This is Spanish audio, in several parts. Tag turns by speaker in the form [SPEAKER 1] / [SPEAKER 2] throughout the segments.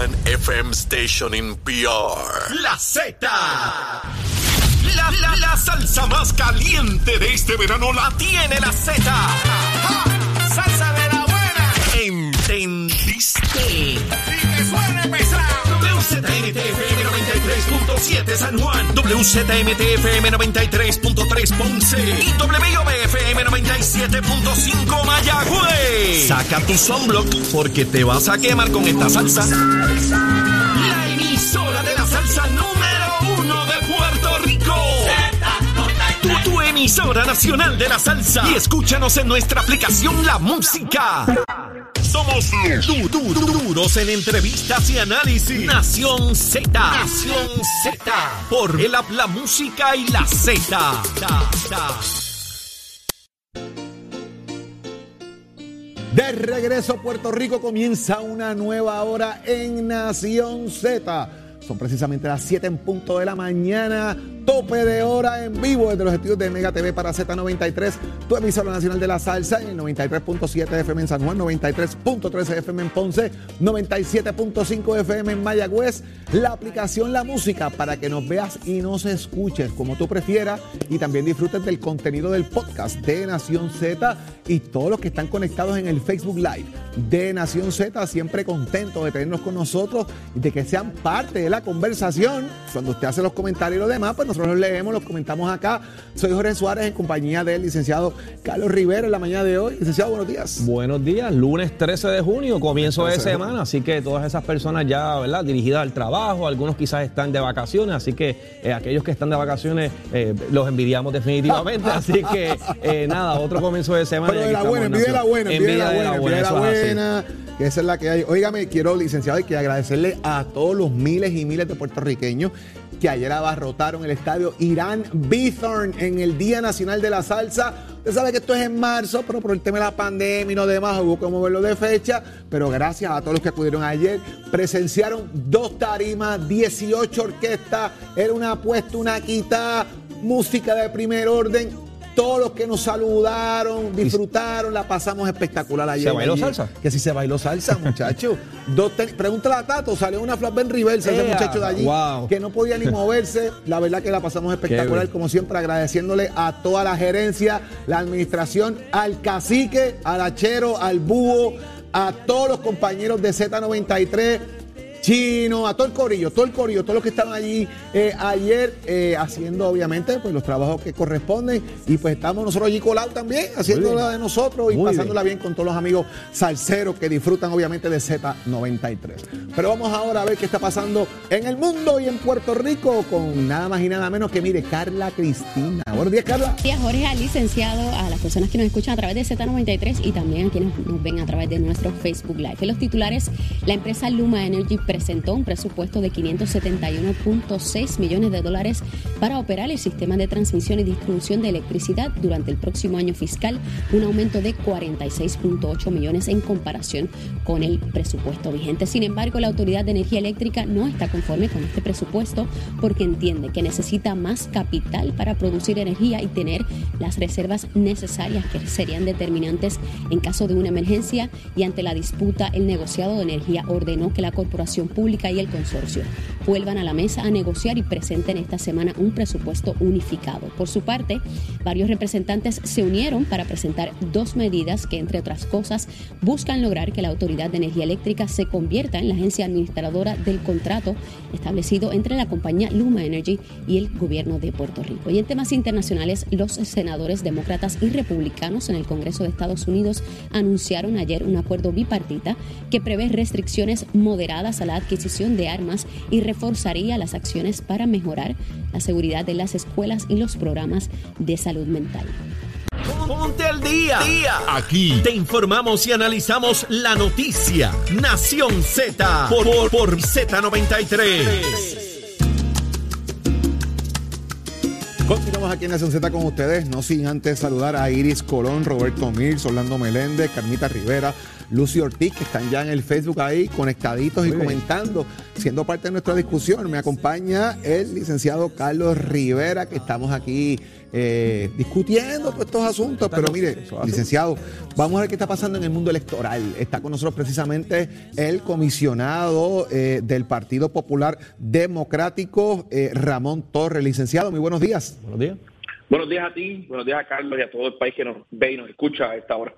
[SPEAKER 1] one FM station in PR.
[SPEAKER 2] La Z. La, la, la salsa más caliente de este verano la tiene la Z. Salsa de la buena. ¿Entendiste? Y que suene pesado. WZMTFM 93.7 San Juan. WZMTFM 93.3 Ponce. Y WIOBFM 97.5 Mayagüez. Saca tu sunblock porque te vas a quemar con esta salsa. La emisora de la salsa número uno de Puerto Rico. Tu, tu emisora nacional de la salsa. Y escúchanos en nuestra aplicación La Música. Somos du- du- du- duros en entrevistas y análisis. Nación Z. Nación Z. Por el app La Música y la Z.
[SPEAKER 3] De regreso a Puerto Rico comienza una nueva hora en Nación Z. Son precisamente las 7 en punto de la mañana, tope de hora en vivo desde los estudios de Mega TV para Z93, tu emisora nacional de la salsa en el 93.7 FM en San Juan, 93.13 FM en Ponce, 97.5 FM en Mayagüez, la aplicación La Música para que nos veas y nos escuches como tú prefieras y también disfrutes del contenido del podcast de Nación Z y todos los que están conectados en el Facebook Live de Nación Z, siempre contentos de tenernos con nosotros y de que sean parte de la conversación. Cuando usted hace los comentarios y lo demás, pues nosotros los leemos, los comentamos acá. Soy Jorge Suárez en compañía del licenciado Carlos Rivera en la mañana de hoy. Licenciado, buenos días.
[SPEAKER 4] Buenos días, lunes 13 de junio, comienzo de
[SPEAKER 3] 13 de
[SPEAKER 4] semana, así que todas esas personas ya, ¿verdad? Dirigidas al trabajo, algunos quizás están de vacaciones, así que eh, aquellos que están de vacaciones eh, los envidiamos definitivamente, así que eh, nada, otro comienzo de semana.
[SPEAKER 3] Pero de la buena, envidia de la buena, envidia de la buena, envidia de la
[SPEAKER 4] así.
[SPEAKER 3] buena. que Esa es la que hay. Óigame, quiero, licenciado, y que agradecerle a todos los miles y miles de puertorriqueños que ayer abarrotaron el estadio Irán Bithorn en el Día Nacional de la Salsa. Usted sabe que esto es en marzo, pero por el tema de la pandemia y no demás hubo que moverlo de fecha. Pero gracias a todos los que acudieron ayer, presenciaron dos tarimas, 18 orquestas, era una apuesta, una quita, música de primer orden. Todos los que nos saludaron, disfrutaron, la pasamos espectacular ayer.
[SPEAKER 4] ¿Se bailó salsa?
[SPEAKER 3] Que si se bailó salsa, muchacho. Dos Pregúntale a Tato, salió una flat Ben reversa ese muchacho de allí
[SPEAKER 4] wow.
[SPEAKER 3] que no podía ni moverse. La verdad que la pasamos espectacular, como siempre, agradeciéndole a toda la gerencia, la administración, al cacique, al hachero, al búho, a todos los compañeros de Z93. Chino, a todo el corillo, todo el corillo, todos los que estaban allí eh, ayer eh, haciendo obviamente pues los trabajos que corresponden y pues estamos nosotros allí colados también haciendo la de nosotros y
[SPEAKER 4] Muy
[SPEAKER 3] pasándola bien. con todos los amigos salseros que disfrutan obviamente de Z93. Pero vamos ahora a ver qué está pasando en el mundo y en Puerto Rico con nada más y nada menos que mire Carla Cristina. Buenos días Carla.
[SPEAKER 5] Buenos días, Jorge, al licenciado, a las personas que nos escuchan a través de Z93 y también a quienes nos ven a través de nuestro Facebook Live. En los titulares, la empresa Luma Energy presentó un presupuesto de 571.6 millones de dólares para operar el sistema de transmisión y distribución de electricidad durante el próximo año fiscal, un aumento de 46.8 millones en comparación con el presupuesto vigente. Sin embargo, la Autoridad de Energía Eléctrica no está conforme con este presupuesto porque entiende que necesita más capital para producir energía y tener las reservas necesarias que serían determinantes en caso de una emergencia y ante la disputa el negociado de energía ordenó que la corporación pública y el consorcio vuelvan a la mesa a negociar y presenten esta semana un presupuesto unificado. Por su parte, varios representantes se unieron para presentar dos medidas que, entre otras cosas, buscan lograr que la Autoridad de Energía Eléctrica se convierta en la agencia administradora del contrato establecido entre la compañía Luma Energy y el gobierno de Puerto Rico. Y en temas internacionales, los senadores demócratas y republicanos en el Congreso de Estados Unidos anunciaron ayer un acuerdo bipartita que prevé restricciones moderadas a la adquisición de armas y reforzaría las acciones para mejorar la seguridad de las escuelas y los programas de salud mental.
[SPEAKER 2] Ponte al día. Aquí te informamos y analizamos la noticia. Nación Z por, por, por Z93.
[SPEAKER 3] Continuamos aquí en Nación Z con ustedes, no sin antes saludar a Iris Colón, Roberto Mirs, Orlando Meléndez, Carmita Rivera, Lucy Ortiz, que están ya en el Facebook ahí, conectaditos y comentando, siendo parte de nuestra discusión. Me acompaña el licenciado Carlos Rivera, que estamos aquí eh, discutiendo todos estos asuntos. Pero mire, licenciado, vamos a ver qué está pasando en el mundo electoral. Está con nosotros precisamente el comisionado eh, del Partido Popular Democrático, eh, Ramón Torres. Licenciado, muy buenos días.
[SPEAKER 6] Buenos días. Buenos días a ti, buenos días a Carlos y a todo el país que nos ve y nos escucha a esta hora.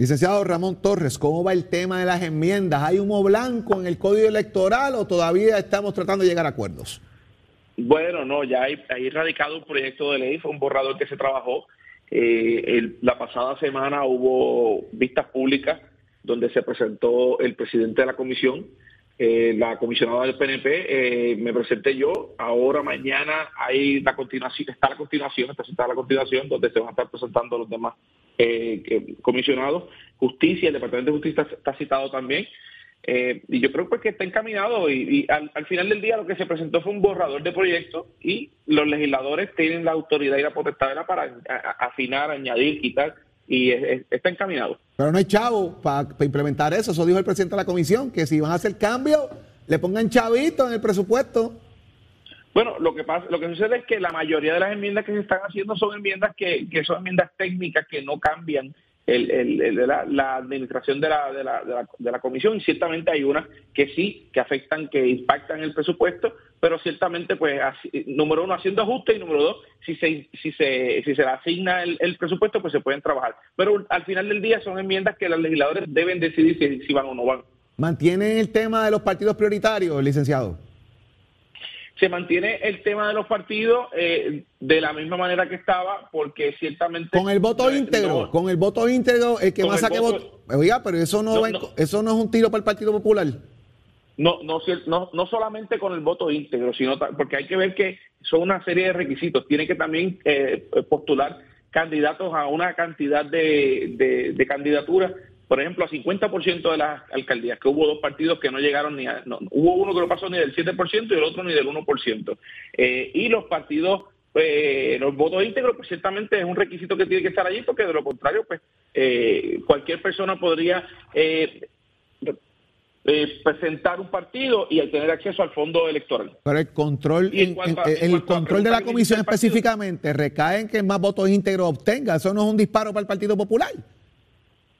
[SPEAKER 3] Licenciado Ramón Torres, ¿cómo va el tema de las enmiendas? ¿Hay humo blanco en el código electoral o todavía estamos tratando de llegar a acuerdos?
[SPEAKER 6] Bueno, no, ya hay, radicado un proyecto de ley, fue un borrador que se trabajó. Eh, la pasada semana hubo vistas públicas donde se presentó el presidente de la comisión, eh, la comisionada del PNP, eh, me presenté yo. Ahora mañana hay la continuación, está la continuación, está sentada la continuación, donde se van a estar presentando los demás comisionados. Justicia, el Departamento de Justicia está citado también. Eh, y yo creo pues que está encaminado y, al, final del día lo que se presentó fue un borrador de proyecto y los legisladores tienen la autoridad y la potestad para afinar, añadir, quitar y está encaminado.
[SPEAKER 3] Pero no hay chavo para implementar eso, eso dijo el presidente de la comisión, que si van a hacer cambio, le pongan chavito en el presupuesto.
[SPEAKER 6] Bueno, lo que pasa, lo que sucede es que la mayoría de las enmiendas que se están haciendo son enmiendas que, que son enmiendas técnicas que no cambian el, la, administración de la, de, la, de, la, comisión y ciertamente hay unas que sí, que afectan, que impactan el presupuesto, pero ciertamente, pues, número uno, haciendo ajustes y número dos, si se, si se, si se asigna el, presupuesto, pues se pueden trabajar. Pero al final del día son enmiendas que los legisladores deben decidir si, si van o no van.
[SPEAKER 3] ¿Mantienen el tema de los partidos prioritarios, licenciado?
[SPEAKER 6] Se mantiene el tema de los partidos eh, de la misma manera que estaba, porque ciertamente...
[SPEAKER 3] Con el voto íntegro, con el voto íntegro, el que más saque voto... Oiga, pero eso no, eso no es un tiro para el Partido Popular.
[SPEAKER 6] No, no, no, no solamente con el voto íntegro, sino porque hay que ver que son una serie de requisitos. Tiene que también eh, postular candidatos a una cantidad de, de, de candidaturas por ejemplo, a 50% de las alcaldías, que hubo dos partidos que no llegaron ni a, no, hubo uno que no pasó ni del 7% y el otro ni del 1%. Eh, y los partidos, eh, los votos íntegros, pues ciertamente es un requisito que tiene que estar allí, porque de lo contrario, pues eh, cualquier persona podría presentar un partido y tener acceso al fondo electoral.
[SPEAKER 3] Pero el control, el control de la comisión específicamente recae en que más votos íntegros obtenga. Eso no es un disparo para el Partido Popular.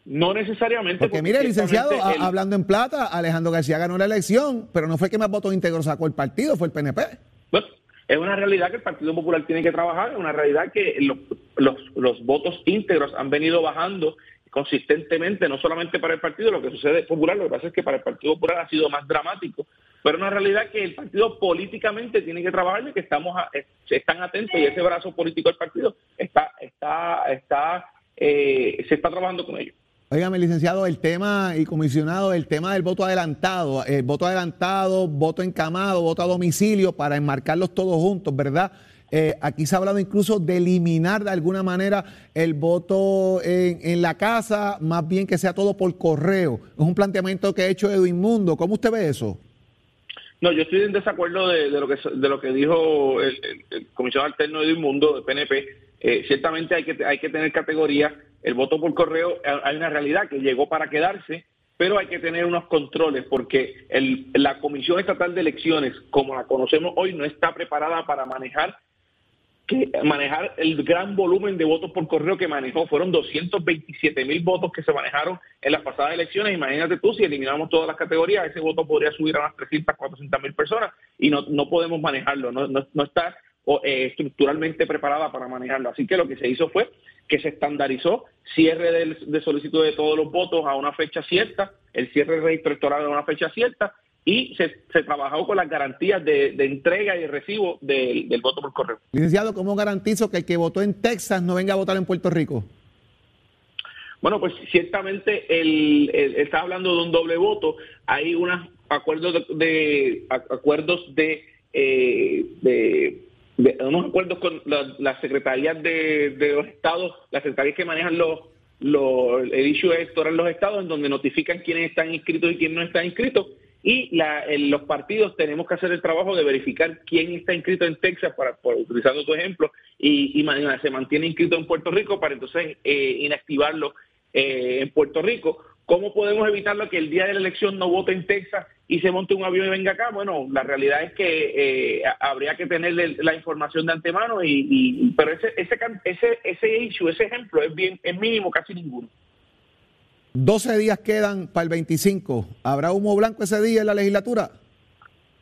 [SPEAKER 6] No necesariamente.
[SPEAKER 3] Porque, mire, licenciado, hablando en plata, Alejandro García ganó la elección, pero no fue que más votos íntegros sacó el partido, fue el PNP.
[SPEAKER 6] Bueno, es una realidad que el Partido Popular tiene que trabajar, es una realidad que los, los, votos íntegros han venido bajando consistentemente, no solamente para el partido, lo que sucede popular, lo que pasa es que para el Partido Popular ha sido más dramático, pero es una realidad que el partido políticamente tiene que trabajar y que estamos están atentos y ese brazo político del partido está está está eh, se está trabajando con ellos.
[SPEAKER 3] Óigame, licenciado, el tema y comisionado, el tema del voto adelantado, el voto adelantado, voto encamado, voto a domicilio para enmarcarlos todos juntos, ¿verdad? Eh, aquí se ha hablado incluso de eliminar de alguna manera el voto en, la casa, más bien que sea todo por correo. Es un planteamiento que ha hecho Edwin Mundo. ¿Cómo usted ve eso?
[SPEAKER 6] No, yo estoy en desacuerdo de, lo, que, de lo que dijo el, comisionado alterno Edwin Mundo, de PNP. Eh, ciertamente hay que, hay que tener categorías el voto por correo, eh, hay una realidad que llegó para quedarse, pero hay que tener unos controles porque la Comisión Estatal de Elecciones, como la conocemos hoy, no está preparada para manejar que manejar el gran volumen de votos por correo que manejó. Fueron 227 mil votos que se manejaron en las pasadas elecciones. Imagínate tú, si eliminamos todas las categorías, ese voto podría subir a unas 300, 400 mil personas y no, no podemos manejarlo, no, no, está eh, estructuralmente preparada para manejarlo. Así que lo que se hizo fue que se estandarizó cierre de solicitud de todos los votos a una fecha cierta, el cierre del registro electoral a una fecha cierta y se, se trabajó con las garantías de, entrega y recibo del voto por correo.
[SPEAKER 3] Licenciado, ¿cómo garantizo que el que votó en Texas no venga a votar en Puerto Rico?
[SPEAKER 6] Bueno, pues ciertamente el, está hablando de un doble voto. Hay unos acuerdos de, acuerdos de, eh, de unos acuerdos con las la secretarías de, los estados, las secretarías que manejan los, los el issue electoral en los estados, en donde notifican quiénes están inscritos y quiénes no están inscritos. Y los partidos tenemos que hacer el trabajo de verificar quién está inscrito en Texas, para, por, utilizando tu ejemplo, y, y, se mantiene inscrito en Puerto Rico para entonces eh, inactivarlo eh, en Puerto Rico ¿Cómo podemos evitarlo que el día de la elección no vote en Texas y se monte un avión y venga acá? Bueno, la realidad es que eh, habría que tener la información de antemano, y, pero ese, ese, ese, ese issue, ese ejemplo es, bien, es mínimo, casi ninguno.
[SPEAKER 3] 12 días quedan para el 25. ¿Habrá humo blanco ese día en la legislatura?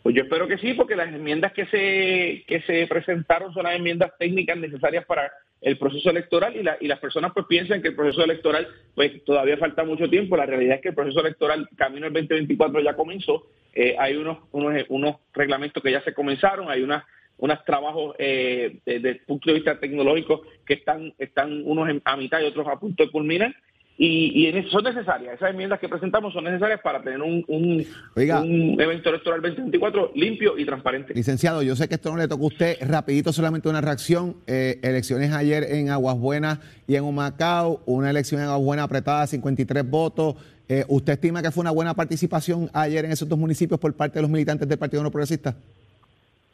[SPEAKER 6] Pues yo espero que sí, porque las enmiendas que se, que se presentaron son las enmiendas técnicas necesarias para el proceso electoral y, la, las personas pues piensan que el proceso electoral pues todavía falta mucho tiempo. La realidad es que el proceso electoral camino al 2024 ya comenzó. Eh, hay unos, unos, unos reglamentos que ya se comenzaron, hay unas unos trabajos eh, desde el punto de vista tecnológico que están, están unos a mitad y otros a punto de culminar y, y son necesarias, esas enmiendas que presentamos son necesarias para tener un, un, evento electoral 2024 limpio y transparente.
[SPEAKER 3] Licenciado, yo sé que esto no le toca a usted, rapidito solamente una reacción, eh, elecciones ayer en Aguas Buenas y en Humacao, una elección en Aguas Buenas apretada, 53 votos, eh, ¿usted estima que fue una buena participación ayer en esos dos municipios por parte de los militantes del Partido No Progresista?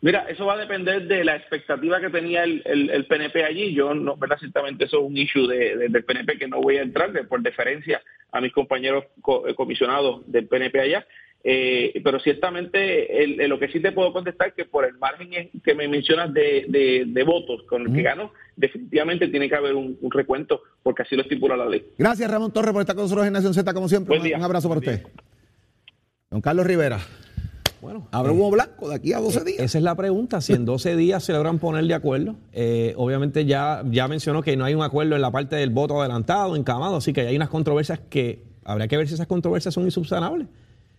[SPEAKER 6] Mira, eso va a depender de la expectativa que tenía el, el, PNP allí. Yo, no, ¿verdad? Ciertamente eso es un issue de, del PNP que no voy a entrar por deferencia a mis compañeros eh, comisionados del PNP allá. Eh, pero ciertamente lo que sí te puedo contestar es que por el margen que me mencionas de, de, votos con el que ganó, definitivamente tiene que haber un, recuento porque así lo estipula la ley.
[SPEAKER 3] Gracias Ramón Torres por estar con nosotros en Nación Z como siempre. Un, abrazo para usted. Don Carlos Rivera. Bueno, ¿Habrá eh, humo blanco de aquí a 12 eh, días?
[SPEAKER 4] Esa es la pregunta. Si en 12 días se logran poner de acuerdo, eh, obviamente ya, ya mencionó que no hay un acuerdo en la parte del voto adelantado, encamado, así que hay unas controversias que habría que ver si esas controversias son insubsanables.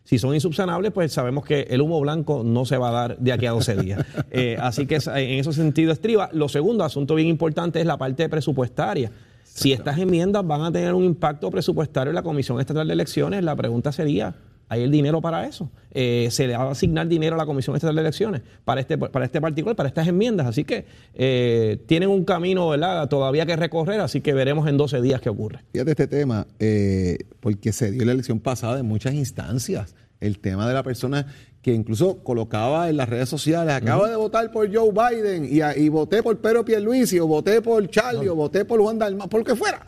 [SPEAKER 4] Si son insubsanables, pues sabemos que el humo blanco no se va a dar de aquí a 12 días. así que en ese sentido estriba. Lo segundo, asunto bien importante, es la parte presupuestaria. Si estas enmiendas van a tener un impacto presupuestario en la Comisión Estatal de Elecciones, la pregunta sería, hay el dinero para eso. Eh, se le va a asignar dinero a la Comisión Estatal de Elecciones para este, para este particular, para estas enmiendas. Así que eh, tienen un camino ¿verdad? todavía que recorrer, así que veremos en 12 días qué ocurre.
[SPEAKER 3] Fíjate este tema, eh, porque se dio la elección pasada en muchas instancias. El tema de la persona que incluso colocaba en las redes sociales, acaba de votar por Joe Biden y, y, voté por Pedro Pierluisi, o voté por Charlie, o voté por Juan Dalmau, por lo que fuera.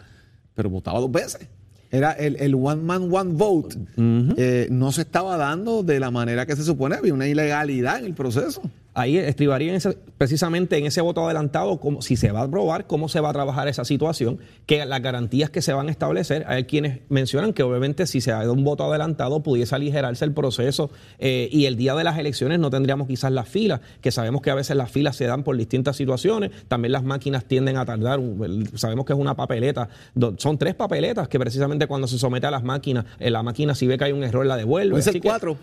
[SPEAKER 3] Pero votaba dos veces era el, el, one man, one vote, eh, no se estaba dando de la manera que se supone, había una ilegalidad en el proceso
[SPEAKER 4] ahí estribaría precisamente en ese voto adelantado, como, si se va a aprobar, cómo se va a trabajar esa situación, que las garantías que se van a establecer. Hay quienes mencionan que obviamente si se da un voto adelantado pudiese aligerarse el proceso eh, y el día de las elecciones no tendríamos quizás las filas, que sabemos que a veces las filas se dan por distintas situaciones, también las máquinas tienden a tardar, sabemos que es una papeleta, son tres papeletas que precisamente cuando se somete a las máquinas, en la máquina si ve que hay un error la devuelve.
[SPEAKER 3] Puede ser cuatro.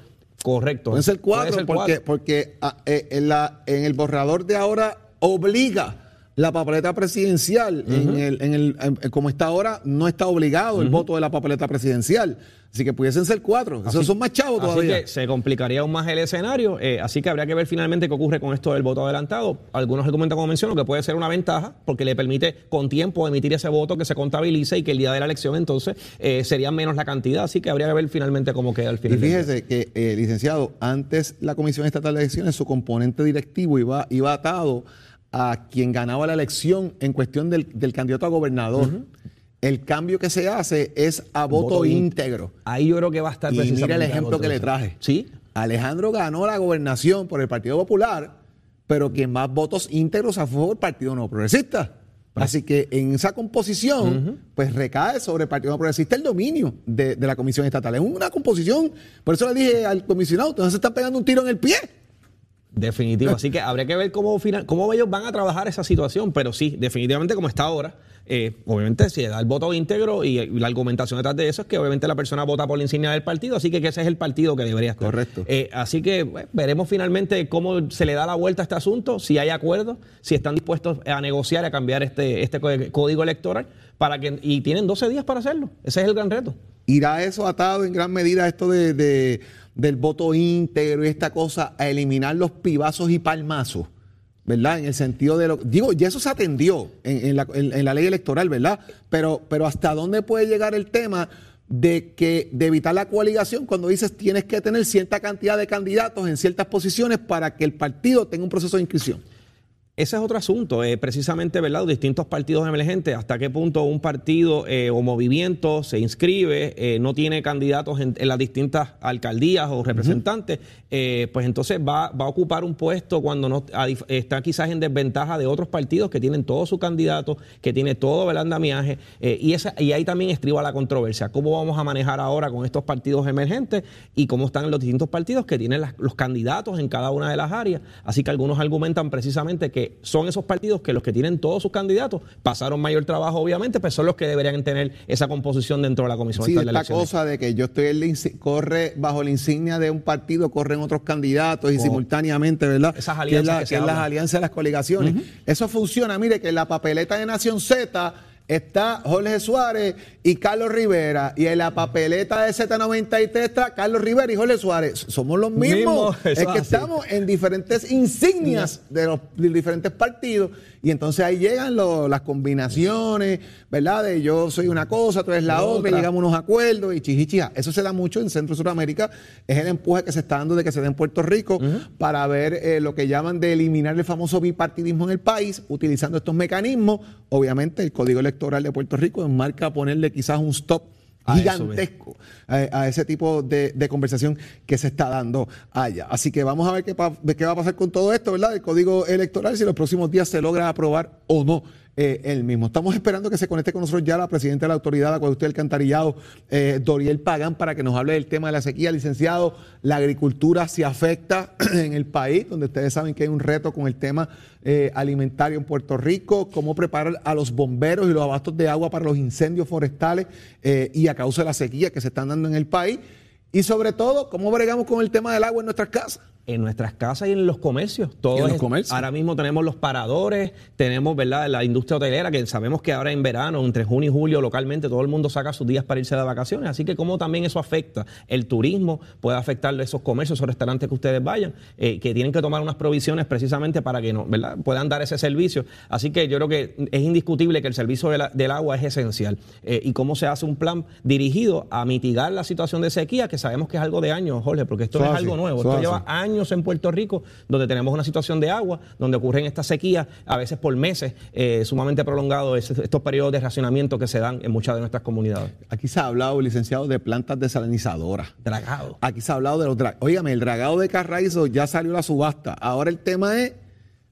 [SPEAKER 4] Correcto.
[SPEAKER 3] Puede ser cuatro, porque, porque ah, eh, en, la, en el borrador de ahora obliga la papeleta presidencial, en el, en el, como está ahora, no está obligado el voto de la papeleta presidencial. Así que pudiesen ser cuatro. Esos son más chavos todavía.
[SPEAKER 4] Así que se complicaría aún más el escenario. Eh, así que habría que ver finalmente qué ocurre con esto del voto adelantado. Algunos argumentan, como menciono, que puede ser una ventaja porque le permite con tiempo emitir ese voto que se contabilice y que el día de la elección entonces eh, sería menos la cantidad. Así que habría que ver finalmente cómo queda el final.
[SPEAKER 3] Y fíjese que, eh, licenciado, antes la Comisión Estatal de Elecciones, su componente directivo iba, iba atado a quien ganaba la elección en cuestión del, candidato a gobernador. El cambio que se hace es a voto, íntegro.
[SPEAKER 4] Ahí yo creo que va a estar
[SPEAKER 3] Y mira el ejemplo que le traje.
[SPEAKER 4] Sí.
[SPEAKER 3] Alejandro ganó la gobernación por el Partido Popular, pero quien más votos íntegros fue el Partido No Progresista. Pues Así que en esa composición, pues recae sobre el Partido No Progresista el dominio de, de, la Comisión Estatal. Es una composición, por eso le dije al comisionado, entonces se están pegando un tiro en el pie.
[SPEAKER 4] Definitivo. Así que habría que ver cómo, final, cómo ellos van a trabajar esa situación. Pero sí, definitivamente como está ahora, eh, obviamente si da el voto íntegro y, la argumentación detrás de eso es que obviamente la persona vota por la insignia del partido, así que, ese es el partido que debería estar.
[SPEAKER 3] Correcto.
[SPEAKER 4] Eh, así que veremos finalmente cómo se le da la vuelta a este asunto, si hay acuerdo, si están dispuestos a negociar, a cambiar este, este código electoral, para que y tienen 12 días para hacerlo. Ese es el gran reto.
[SPEAKER 3] ¿Irá eso atado en gran medida a esto de del voto íntegro y esta cosa a eliminar los pibazos y palmazos, ¿verdad? En el sentido de lo. Digo, ya eso se atendió en, la, ley electoral, ¿verdad? Pero, pero ¿hasta dónde puede llegar el tema? de que de evitar la coaligación cuando dices tienes que tener cierta cantidad de candidatos en ciertas posiciones para que el partido tenga un proceso de inscripción.
[SPEAKER 4] Ese es otro asunto, eh, precisamente, ¿verdad? Los distintos partidos emergentes, hasta qué punto un partido eh, o movimiento se inscribe, eh, no tiene candidatos en, las distintas alcaldías o representantes, pues entonces va, va, a ocupar un puesto cuando no está quizás en desventaja de otros partidos que tienen todos sus candidatos, que tiene todo el andamiaje, y, esa, y ahí también estriba la controversia. ¿Cómo vamos a manejar ahora con estos partidos emergentes y cómo están los distintos partidos que tienen los candidatos en cada una de las áreas? Así que algunos argumentan precisamente que son esos partidos que los que tienen todos sus candidatos pasaron mayor trabajo, obviamente, pero son los que deberían tener esa composición dentro de la comisión.
[SPEAKER 3] Sí, esta cosa de que yo estoy en corre bajo la insignia de un partido, corren otros candidatos y simultáneamente, ¿verdad?
[SPEAKER 4] Esas alianzas.
[SPEAKER 3] Que, es, las alianzas, las coligaciones. Eso funciona, mire, que en la papeleta de Nación Z está Jorge Suárez y Carlos Rivera. Y en la papeleta de Z93 está Carlos Rivera y Jorge Suárez. Somos los mismos. es que estamos en diferentes insignias de los diferentes partidos. Y entonces ahí llegan las combinaciones, ¿verdad? De yo soy una cosa, tú eres la otra, llegamos a unos acuerdos y chichichija. Eso se da mucho en Centro y Sudamérica. Es el empuje que se está dando de que se dé en Puerto Rico para ver eh, lo que llaman de eliminar el famoso bipartidismo en el país, utilizando estos mecanismos. Obviamente, el Código Electoral de Puerto Rico enmarca ponerle quizás un stop gigantesco a, ese tipo de, conversación que se está dando allá. Así que vamos a ver qué, qué va a pasar con todo esto, ¿verdad? El código electoral, si los próximos días se logra aprobar o no eh, el mismo. Estamos esperando que se conecte con nosotros ya la presidenta de la autoridad, la usted alcantarillado, eh, Doriel Pagán, para que nos hable del tema de la sequía. Licenciado, la agricultura se afecta en el país, donde ustedes saben que hay un reto con el tema eh, alimentario en Puerto Rico, cómo preparar a los bomberos y los abastos de agua para los incendios forestales y a causa de la sequía que se están dando en el país. Y sobre todo, cómo bregamos con el tema del agua en nuestras casas
[SPEAKER 4] en nuestras casas y en los comercios. Todos
[SPEAKER 3] en los comercios?
[SPEAKER 4] Ahora mismo tenemos los paradores, tenemos ¿verdad? la industria hotelera, que sabemos que ahora en verano, entre junio y julio, localmente, todo el mundo saca sus días para irse de vacaciones. Así que cómo también eso afecta el turismo, puede afectar esos comercios, esos restaurantes que ustedes vayan, eh, que tienen que tomar unas provisiones precisamente para que no, ¿verdad? puedan dar ese servicio. Así que yo creo que es indiscutible que el servicio del agua es esencial. Eh, y cómo se hace un plan dirigido a mitigar la situación de sequía, que sabemos que es algo de años, Jorge, porque esto no es algo nuevo, esto lleva años en Puerto Rico, donde tenemos una situación de agua, donde ocurren estas sequías, a veces por meses, eh, sumamente prolongados, estos periodos de racionamiento que se dan en muchas de nuestras comunidades.
[SPEAKER 3] Aquí se ha hablado, licenciado, de plantas desalinizadoras.
[SPEAKER 4] Dragado.
[SPEAKER 3] Aquí se ha hablado de los dragados. Óigame, el dragado de Carraízo ya salió la subasta. Ahora el tema es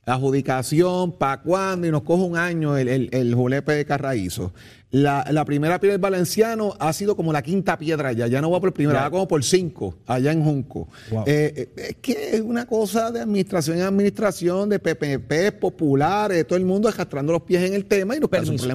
[SPEAKER 3] adjudicación, para cuándo, y nos coge un año el, el, el julepe de Carraízo. La, la, primera piedra del Valenciano ha sido como la quinta piedra ya, ya no va por primera, va como por cinco, allá en Junco. Eh, eh, es que es una cosa de administración en administración, de PPP, populares, todo el mundo arrastrando los pies en el tema y nos
[SPEAKER 4] Permiso,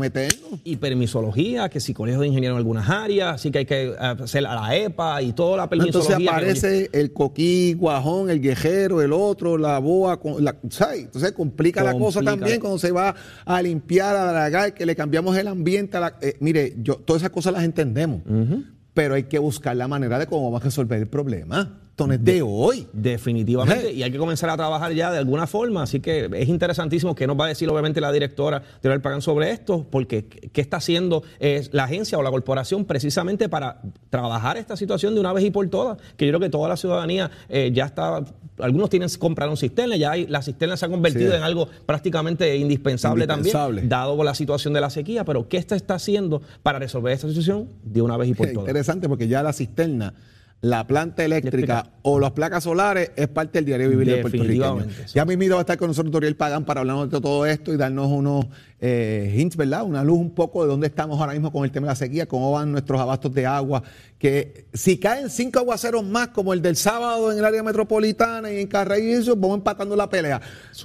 [SPEAKER 4] Y permisología, que si colegio de ingenieros en algunas áreas, así que hay que hacer la EPA y toda la permisología.
[SPEAKER 3] Entonces aparece el coquí, guajón, el guejero, el otro, la boa, la, ¿sabes? Entonces complica, la cosa también cuando se va a limpiar, a dragar, que le cambiamos el ambiente a la eh, mire, yo, todas esas cosas las entendemos, pero hay que buscar la manera de cómo vamos a resolver el problema de hoy.
[SPEAKER 4] Definitivamente. Y hay que comenzar a trabajar ya de alguna forma. Así que es interesantísimo que nos va a decir, obviamente, la directora de Pagan sobre esto, porque qué está haciendo es la agencia o la corporación precisamente para trabajar esta situación de una vez y por todas. Que yo creo que toda la ciudadanía eh, ya está. Algunos tienen compraron cisternas, ya hay, las cisternas se han convertido en algo prácticamente indispensable, también, dado la situación de la sequía. Pero ¿qué está, está haciendo para resolver esta situación de una vez y por todas?
[SPEAKER 3] Interesante, porque ya la cisterna la planta eléctrica o las placas solares es parte del diario vivir de Puerto Rico. Ya mismo va a estar con nosotros Toriel Pagan para hablarnos de todo esto y darnos unos eh, hints, ¿verdad? Una luz un poco de dónde estamos ahora mismo con el tema de la sequía, cómo van nuestros abastos de agua, que si caen cinco aguaceros más como el del sábado en el área metropolitana y en Carraízo, vamos empatando la pelea.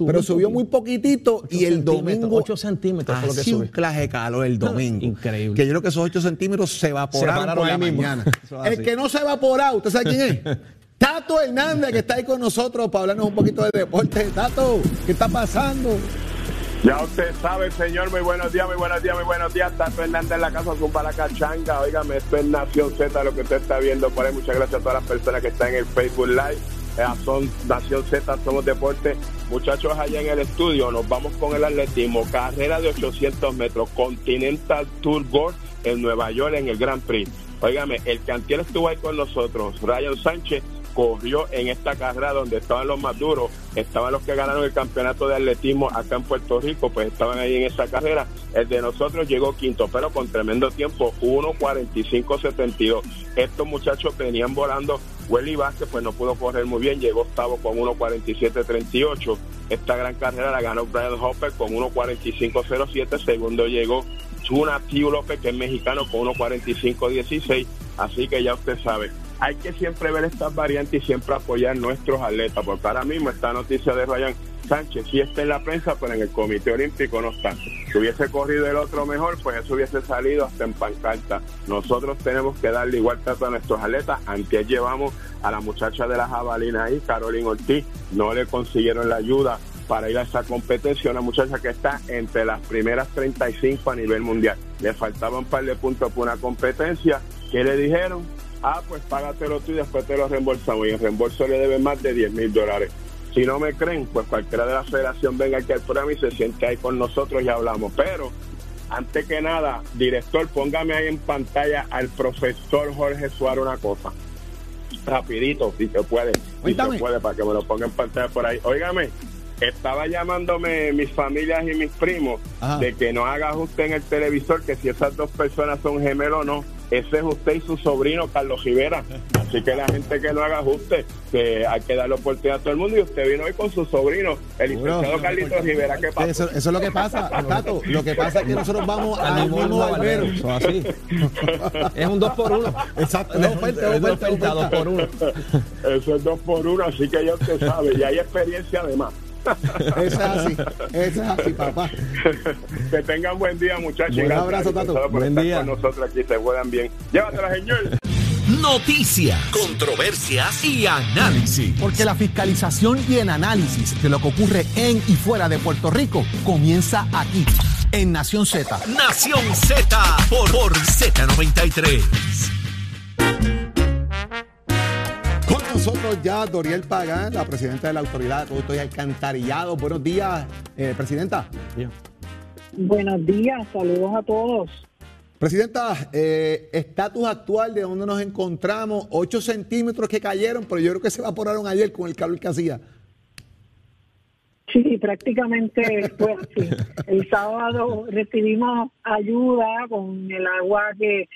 [SPEAKER 3] Pero subió muy poquitito y el domingo...
[SPEAKER 4] 8 centímetros
[SPEAKER 3] fue lo que subió. un claje calor el domingo.
[SPEAKER 4] Increíble.
[SPEAKER 3] Que yo creo que esos 8 centímetros se evaporaron por la mañana. el que no se evapora, ¿usted sabe quién es? Tato Hernández, que está ahí con nosotros para hablarnos un poquito de deporte. Tato, ¿qué está pasando?
[SPEAKER 7] Ya usted sabe, señor, muy buenos días, muy buenos días, muy buenos días. Tato Hernández en la casa, Zumba la cachanga. Óigame, esto es Nación Z, lo que usted está viendo por ahí. Muchas gracias a todas las personas que están en el Facebook Live. Eh, son Nación Z, somos deporte. Muchachos, allá en el estudio, nos vamos con el atletismo. Carrera de 800 metros, Continental Tour Board en Nueva York en el Grand Prix. Óigame, el cantier estuvo ahí con nosotros, Ryan Sánchez corrió en esta carrera donde estaban los más duros, estaban los que ganaron el campeonato de atletismo acá en Puerto Rico, pues estaban ahí en esa carrera. El de nosotros llegó quinto, pero con tremendo tiempo, 1.45.72. Estos muchachos venían volando. Welly Vázquez pues no pudo correr muy bien, llegó octavo con 1.47.38. Esta gran carrera la ganó Brian Hopper con 1.45.07. Segundo llegó Chuna Tío López, que es mexicano, con 1.45.16. Así que ya usted sabe, hay que siempre ver estas variantes y siempre apoyar nuestros atletas, porque ahora mismo esta noticia de Ryan Sánchez sí está en la prensa, pero en el Comité Olímpico no está. Si hubiese corrido el otro mejor, pues eso hubiese salido hasta en pancarta. Nosotros tenemos que darle igual trato a nuestros atletas. Antes llevamos a la muchacha de la jabalina ahí, Carolina Ortiz, no le consiguieron la ayuda para ir a esa competencia, una muchacha que está entre las primeras 35 a nivel mundial. Le faltaban un par de puntos por una competencia. ¿Qué le dijeron? Ah, pues págatelo tú y después te lo reembolsamos. Y el reembolso le debe más de 10 mil dólares. Si no me creen, pues cualquiera de la federación venga aquí al programa y se siente ahí con nosotros y hablamos. Pero, antes que nada, director, póngame ahí en pantalla al profesor Jorge Suárez una cosa. Rapidito, si se puede. Si se puede, para que me lo ponga en pantalla por ahí. Óigame, estaba llamándome mis familias y mis primos de que no haga ajuste en el televisor, que si esas dos personas son gemelos o no ese es usted y su sobrino Carlos Rivera. Así que la gente que no haga ajuste, que hay que darle oportunidad a todo el mundo. Y usted vino hoy con su sobrino, el licenciado Carlitos Rivera. ¿Qué pasa?
[SPEAKER 3] Eso, es lo que pasa, Tato. Lo que pasa es que nosotros vamos al mismo barbero.
[SPEAKER 4] Eso así. es un 2 por 1
[SPEAKER 3] Exacto. Es oferta, es oferta, 2 por 1
[SPEAKER 7] Eso es 2 por 1 así que ya usted sabe. Y hay experiencia además.
[SPEAKER 3] Eso es así, eso es así, papá.
[SPEAKER 7] Que tengan buen día, muchachos.
[SPEAKER 3] Un abrazo, Tato.
[SPEAKER 7] Buen día. Con nosotros aquí se juegan bien. Llévatela, señor.
[SPEAKER 2] Noticias, controversias y análisis.
[SPEAKER 8] Porque la fiscalización y el análisis de lo que ocurre en y fuera de Puerto Rico comienza aquí, en Nación Z.
[SPEAKER 2] Nación Z por, por Z93
[SPEAKER 3] nosotros ya Doriel Pagán, la presidenta de la Autoridad de Productos y Alcantarillados. Buenos días, eh, Presidenta.
[SPEAKER 9] Buenos días, saludos a todos.
[SPEAKER 3] Presidenta, eh, estatus actual de donde nos encontramos, 8 centímetros que cayeron, pero yo creo que se evaporaron ayer con el calor que hacía.
[SPEAKER 9] Sí, prácticamente fue así. El sábado recibimos ayuda con el agua que,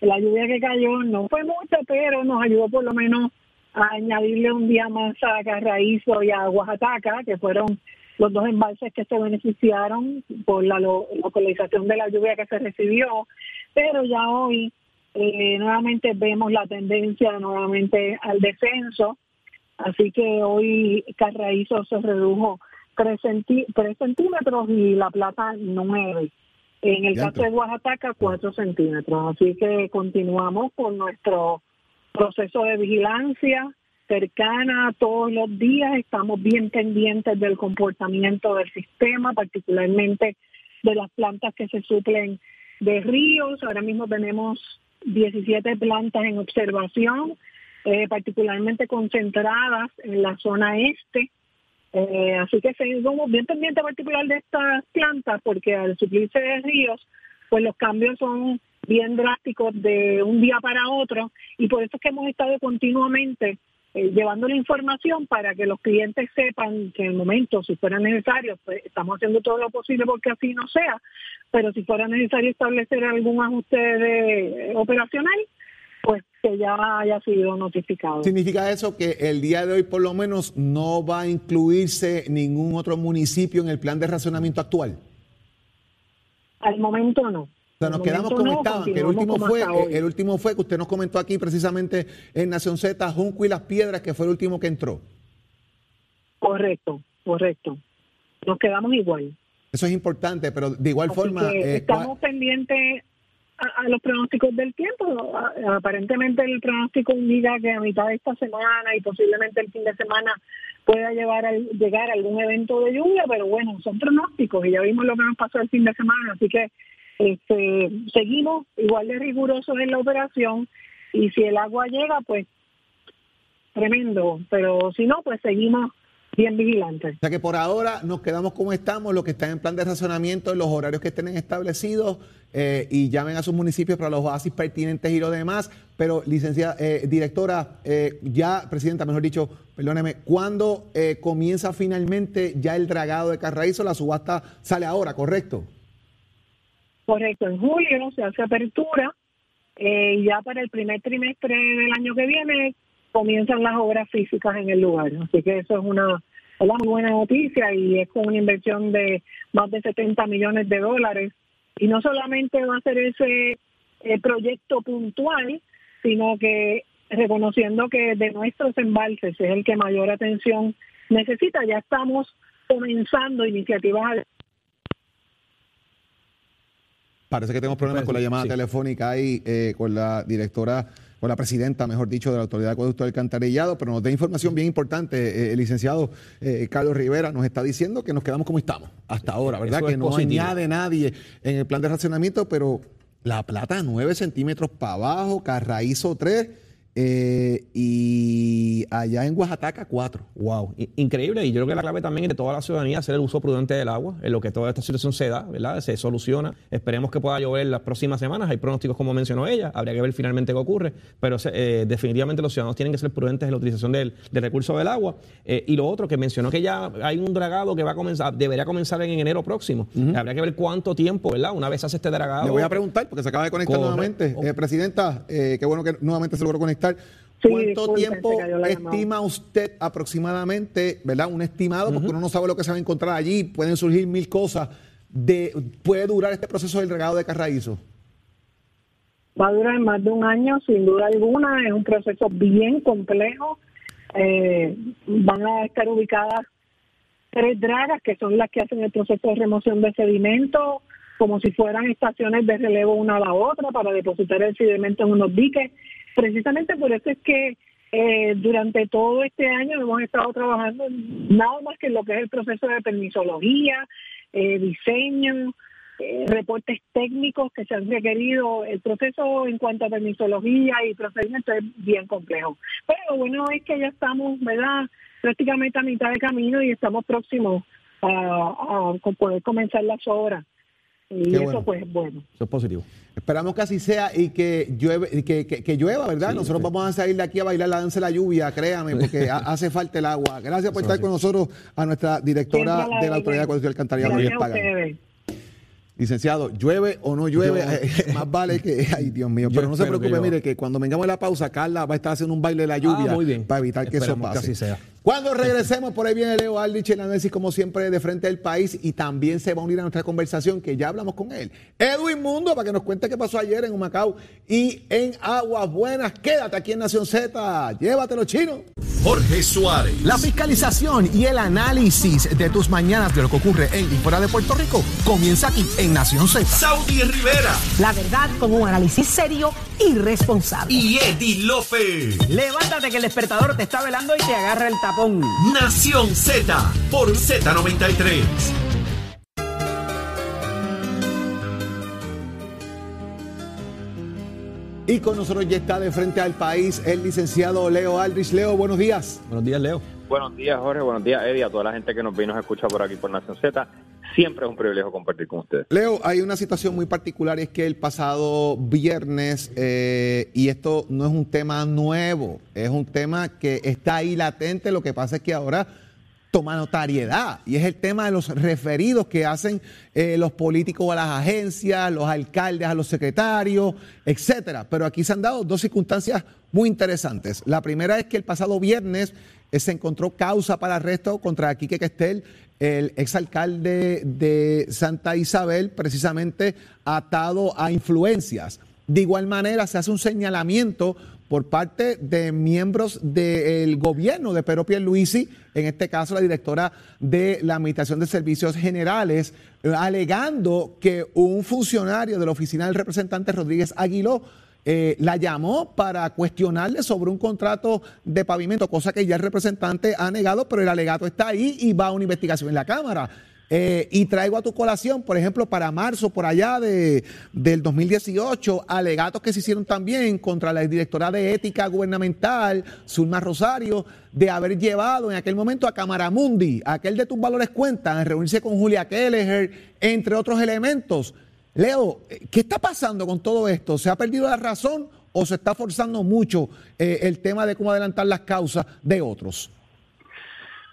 [SPEAKER 9] la lluvia que cayó, no fue mucha, pero nos ayudó por lo menos a añadirle un día más a Carraízo y a Oaxaca, que fueron los dos embalses que se beneficiaron por la localización de la lluvia que se recibió, pero ya hoy eh, nuevamente vemos la tendencia nuevamente al descenso, así que hoy Carraízo se redujo 3, centímetros y La Plata 9. En el caso de Oaxaca, 4 centímetros. Así que continuamos con nuestro proceso de vigilancia cercana todos los días, estamos bien pendientes del comportamiento del sistema, particularmente de las plantas que se suplen de ríos. Ahora mismo tenemos 17 plantas en observación, eh, particularmente concentradas en la zona este. Eh, así que seguimos bien pendientes particular de estas plantas porque al suplirse de ríos, pues los cambios son bien drásticos de un día para otro y por eso es que hemos estado continuamente eh, llevando la información para que los clientes sepan que en el momento, si fuera necesario, pues estamos haciendo todo lo posible porque así no sea, pero si fuera necesario establecer algún ajuste de, eh, operacional, pues que ya haya sido notificado.
[SPEAKER 3] ¿Significa eso que el día de hoy por lo menos no va a incluirse ningún otro municipio en el plan de racionamiento actual?
[SPEAKER 9] Al momento no
[SPEAKER 3] nos quedamos como estaban, que el último fue, el último fue que usted nos comentó aquí precisamente en Nación Z, Junco y las Piedras, que fue el último que entró.
[SPEAKER 9] Correcto, correcto. Nos quedamos igual.
[SPEAKER 3] Eso es importante, pero de igual forma...
[SPEAKER 9] Eh, estamos pendientes a, los pronósticos del tiempo. aparentemente el pronóstico indica que a mitad de esta semana y posiblemente el fin de semana pueda llevar a, llegar algún evento de lluvia, pero bueno, son pronósticos y ya vimos lo que nos pasó el fin de semana, así que este, seguimos igual de rigurosos en la operación y si el agua llega, pues tremendo, pero si no, pues seguimos bien vigilantes.
[SPEAKER 3] O sea que por ahora nos quedamos como estamos, los que están en plan de razonamiento, los horarios que estén establecidos eh, y llamen a sus municipios para los oasis pertinentes y lo demás. Pero, licenciada, eh, directora, eh, ya, presidenta, mejor dicho, perdóneme, ¿cuándo eh, comienza finalmente ya el dragado de Carraízo? La subasta sale ahora, ¿correcto?
[SPEAKER 9] Correcto, en julio se hace apertura eh, y ya para el primer trimestre del año que viene comienzan las obras físicas en el lugar. Así que eso es una, una muy buena noticia y es con una inversión de más de 70 millones de dólares. Y no solamente va a ser ese eh, proyecto puntual, sino que reconociendo que de nuestros embalses es el que mayor atención necesita, ya estamos comenzando iniciativas
[SPEAKER 3] Parece que tenemos problemas con la llamada
[SPEAKER 4] Sí.
[SPEAKER 3] telefónica ahí eh, con la directora, con la presidenta, mejor dicho, de la Autoridad de Acueducto del Alcantarillado, pero nos da información bien importante. Eh, el licenciado eh, Carlos Rivera nos está diciendo que nos quedamos como estamos hasta ahora, ¿verdad?
[SPEAKER 4] Eso
[SPEAKER 3] Que no
[SPEAKER 4] positivo.
[SPEAKER 3] añade nadie en el plan de racionamiento, pero la plata 9 centímetros para abajo, Carraízo 3 eh, y allá en Oaxaca 4.
[SPEAKER 4] Wow, increíble. Y yo creo que la clave también es de toda la ciudadanía hacer el uso prudente del agua, en lo que toda esta situación se da, ¿verdad? Se soluciona. Esperemos que pueda llover las próximas semanas. Hay pronósticos, como mencionó ella. Habría que ver finalmente qué ocurre. Pero eh, definitivamente los ciudadanos tienen que ser prudentes en la utilización del, del recurso del agua. Eh, y lo otro, que mencionó que ya hay un dragado que va a comenzar, debería comenzar en enero próximo. Habría que ver cuánto tiempo, ¿verdad? Una vez hace este dragado.
[SPEAKER 3] Le voy a preguntar, porque se acaba de conectar nuevamente. Presidenta, qué bueno que nuevamente se logró conectar.
[SPEAKER 9] Sí,
[SPEAKER 3] ¿Cuánto tiempo estima usted aproximadamente, verdad? Un estimado, porque uno no sabe lo que se va a encontrar allí, pueden surgir mil cosas. De, ¿Puede durar este proceso del regado de Carraízo?
[SPEAKER 9] Va a durar más de un año, sin duda alguna. Es un proceso bien complejo. Eh, van a estar ubicadas tres dragas, que son las que hacen el proceso de remoción de sedimento, como si fueran estaciones de relevo una a la otra para depositar el sedimento en unos diques. Precisamente por eso es que eh, durante todo este año hemos estado trabajando nada más que en lo que es el proceso de permisología, eh, diseño, eh, reportes técnicos que se han requerido. El proceso en cuanto a permisología y procedimiento es bien complejo. Pero lo bueno es que ya estamos, ¿verdad? Prácticamente a mitad de camino y estamos próximos a poder comenzar las obras. Y
[SPEAKER 3] Qué
[SPEAKER 9] eso
[SPEAKER 3] bueno.
[SPEAKER 9] pues bueno.
[SPEAKER 4] Eso es positivo.
[SPEAKER 3] Esperamos que así sea y que llueve, y que, que- que llueva, ¿verdad? Nosotros vamos a salir de aquí a bailar la danza de la lluvia, créame, porque ha- hace falta el agua. Gracias por estar con nosotros a nuestra directora
[SPEAKER 9] la
[SPEAKER 3] de la Autoridad de Alcantarillado,
[SPEAKER 9] Gracias
[SPEAKER 3] Lourdes
[SPEAKER 9] a
[SPEAKER 3] Pagano. Licenciado, llueve o no llueve,
[SPEAKER 4] Yo-
[SPEAKER 3] eh, más vale que, ay Dios mío, pero no se preocupe, mire que cuando vengamos a la pausa, Carla va a estar haciendo un baile de la lluvia
[SPEAKER 4] Ah, muy bien.
[SPEAKER 3] para evitar que eso
[SPEAKER 4] Esperemos que
[SPEAKER 3] pase.
[SPEAKER 4] así sea.
[SPEAKER 3] Cuando regresemos, por ahí viene Leo Aldrich, el análisis como siempre de frente del país y también se va a unir a nuestra conversación que ya hablamos con él. Edwin Mundo, para que nos cuente qué pasó ayer en Humacao y en Aguas Buenas. Quédate aquí en Nación Z, llévatelo chino.
[SPEAKER 1] Jorge Suárez.
[SPEAKER 8] La fiscalización y el análisis de tus mañanas de lo que ocurre en y fuera de Puerto Rico comienza aquí en Nación Z.
[SPEAKER 1] Saudi Rivera.
[SPEAKER 10] La verdad con un análisis serio y responsable.
[SPEAKER 1] Y Eddie Lofe.
[SPEAKER 10] Levántate que el despertador te está velando y te agarra el tapón.
[SPEAKER 1] Nación Z por Z93.
[SPEAKER 3] Y con nosotros ya está de frente al país el licenciado Leo Aldrich. Leo, buenos días.
[SPEAKER 4] Buenos días, Leo.
[SPEAKER 11] Buenos días, Jorge. Buenos días, Eddie. A toda la gente que nos y nos escucha por aquí por Nación Z. Siempre es un privilegio compartir con ustedes.
[SPEAKER 3] Leo, hay una situación muy particular es que el pasado viernes, eh, y esto no es un tema nuevo, es un tema que está ahí latente, lo que pasa es que ahora toma notariedad y es el tema de los referidos que hacen eh, los políticos a las agencias, los alcaldes a los secretarios, etcétera. Pero aquí se han dado dos circunstancias muy interesantes. La primera es que el pasado viernes eh, se encontró causa para arresto contra Quique Questel, el exalcalde de Santa Isabel, precisamente atado a influencias. De igual manera, se hace un señalamiento por parte de miembros del gobierno de Pedro Pierluisi, en este caso la directora de la Administración de Servicios Generales, alegando que un funcionario de la oficina del representante Rodríguez Aguiló eh, la llamó para cuestionarle sobre un contrato de pavimento, cosa que ya el representante ha negado, pero el alegato está ahí y va a una investigación en la Cámara. Eh, y traigo a tu colación, por ejemplo, para marzo, por allá de, del 2018, alegatos que se hicieron también contra la directora de ética gubernamental, Zulma Rosario, de haber llevado en aquel momento a Camaramundi, aquel de tus valores cuentan, a reunirse con Julia Kelleher, entre otros elementos. Leo, ¿qué está pasando con todo esto? ¿Se ha perdido la razón o se está forzando mucho eh, el tema de cómo adelantar las causas de otros?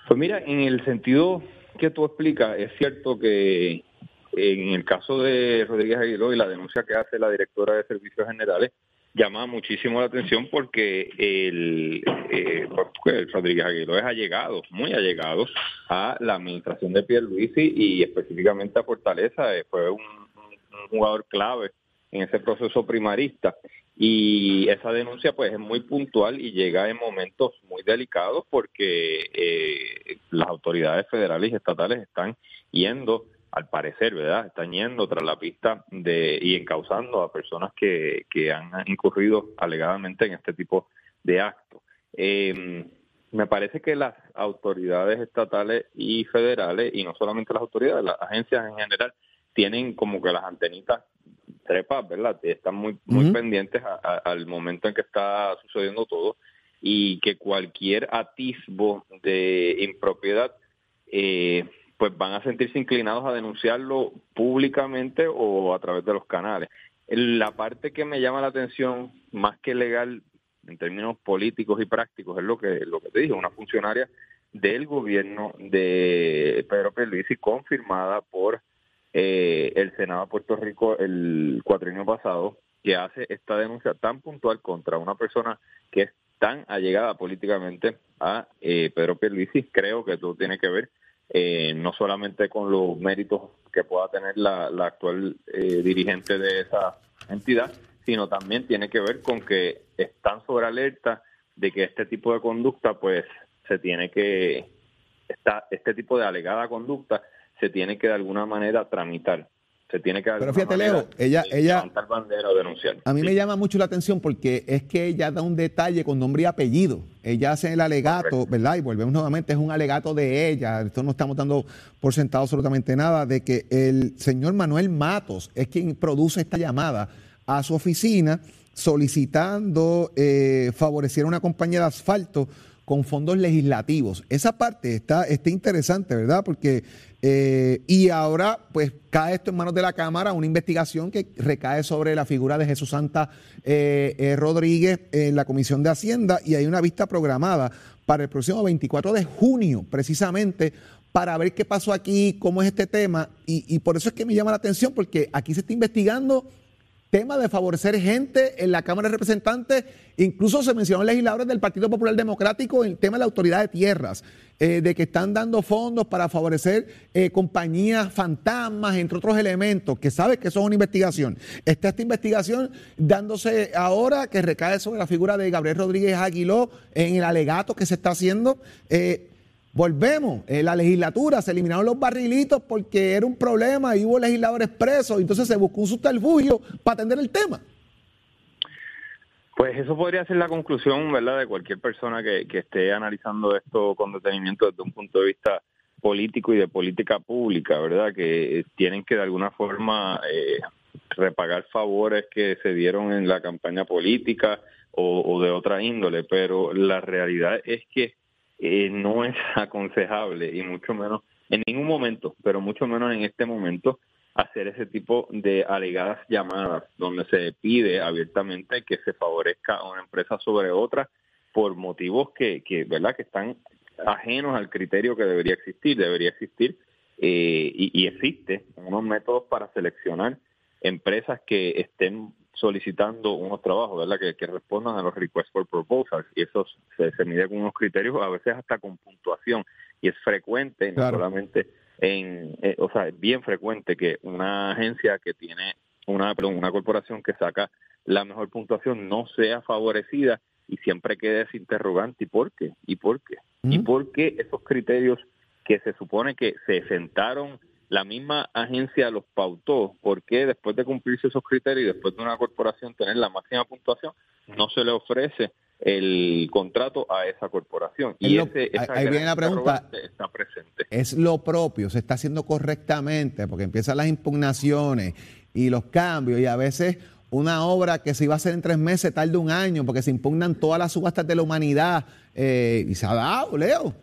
[SPEAKER 11] Pues mira, en el sentido que tú explicas, es cierto que en el caso de Rodríguez Aguiló y la denuncia que hace la directora de Servicios Generales, llama muchísimo la atención porque el, eh, Rodríguez Aguiló es allegado, muy allegado a la administración de Pierluisi y específicamente a Fortaleza, eh, fue un jugador clave en ese proceso primarista. Y esa denuncia pues es muy puntual y llega en momentos muy delicados porque eh, las autoridades federales y estatales están yendo, al parecer, ¿verdad? Están yendo tras la pista de y encausando a personas que, que han incurrido alegadamente en este tipo de actos. Eh, me parece que las autoridades estatales y federales, y no solamente las autoridades, las agencias en general, tienen como que las antenitas trepas, ¿verdad? Están muy, muy pendientes al momento en que está sucediendo todo y que cualquier atisbo de impropiedad, eh, pues van a sentirse inclinados a denunciarlo públicamente o a través de los canales. La parte que me llama la atención, más que legal, en términos políticos y prácticos, es lo que, lo que te dije, una funcionaria del gobierno de Pedro Pierluisi confirmada por eh, el Senado de Puerto Rico el cuatrienio pasado, que hace esta denuncia tan puntual contra una persona que es tan allegada políticamente a eh, Pedro Pierluisi, creo que todo tiene que ver eh, no solamente con los méritos que pueda tener la, actual eh, dirigente de esa entidad, sino también tiene que ver con que están sobre alerta de que este tipo de conducta, pues, se tiene que, está, este tipo de alegada conducta se tiene que de alguna manera tramitar. Se tiene que
[SPEAKER 3] Pero fíjate, Leo, ella, ella
[SPEAKER 11] bandera o denunciar.
[SPEAKER 3] A mí me llama mucho la atención porque es que ella da un detalle con nombre y apellido. Ella hace el alegato, ¿verdad? Y volvemos nuevamente, es un alegato de ella. Esto no estamos dando por sentado absolutamente nada de que el señor Manuel Matos es quien produce esta llamada a su oficina solicitando eh, favorecer a una compañía de asfalto con fondos legislativos. Esa parte está, está interesante, ¿verdad? Porque, eh, y ahora, pues cae esto en manos de la Cámara, una investigación que recae sobre la figura de Jesús Santa eh, eh, Rodríguez en la Comisión de Hacienda y hay una vista programada para el próximo 24 de junio, precisamente, para ver qué pasó aquí, cómo es este tema. Y, y por eso es que me llama la atención, porque aquí se está investigando tema de favorecer gente en la Cámara de Representantes. Incluso se mencionó legisladores del Partido Popular Democrático el tema de la autoridad de tierras, eh, de que están dando fondos para favorecer eh, compañías fantasmas, entre otros elementos, que sabe que eso es una investigación. Está esta investigación dándose ahora que recae sobre la figura de Gabriel Rodríguez Aguiló en el alegato que se está haciendo. Eh, Volvemos, en la legislatura se eliminaron los barrilitos porque era un problema y hubo legisladores presos, entonces se buscó un subterfugio para atender el tema.
[SPEAKER 11] Pues eso podría ser la conclusión, ¿verdad?, de cualquier persona que, esté analizando esto con detenimiento desde un punto de vista político y de política pública, ¿verdad?, que tienen que de alguna forma eh, repagar favores que se dieron en la campaña política o de otra índole, pero la realidad es que eh, no es aconsejable y mucho menos en ningún momento, pero mucho menos en este momento, hacer ese tipo de alegadas llamadas donde se pide abiertamente que se favorezca a una empresa sobre otra por motivos que, que verdad que están ajenos al criterio que debería existir. Debería existir eh, y, y existe unos métodos para seleccionar empresas que estén solicitando unos trabajos, ¿verdad? Que, respondan a los requests for proposals y eso se, mide con unos criterios, a veces hasta con puntuación y es frecuente, no solamente en, eh, o sea, es bien frecuente que una agencia que tiene una, perdón, una corporación que saca la mejor puntuación no sea favorecida y siempre quede ese interrogante, ¿y por qué? ¿Y por qué? ¿Y por qué esos criterios que se supone que se sentaron la misma agencia los pautó, porque después de cumplirse esos criterios y después de una corporación tener la máxima puntuación, no se le ofrece el contrato a esa corporación.
[SPEAKER 3] Es
[SPEAKER 11] Y
[SPEAKER 3] lo-
[SPEAKER 11] ese, esa
[SPEAKER 3] ahí viene la pregunta.
[SPEAKER 11] está presente.
[SPEAKER 3] es lo propio, se está haciendo correctamente, porque empiezan las impugnaciones y los cambios, y a veces una obra que se iba a hacer en tres meses tarda un año, porque se impugnan todas las subastas de la humanidad, eh, y se ha dado, Leo.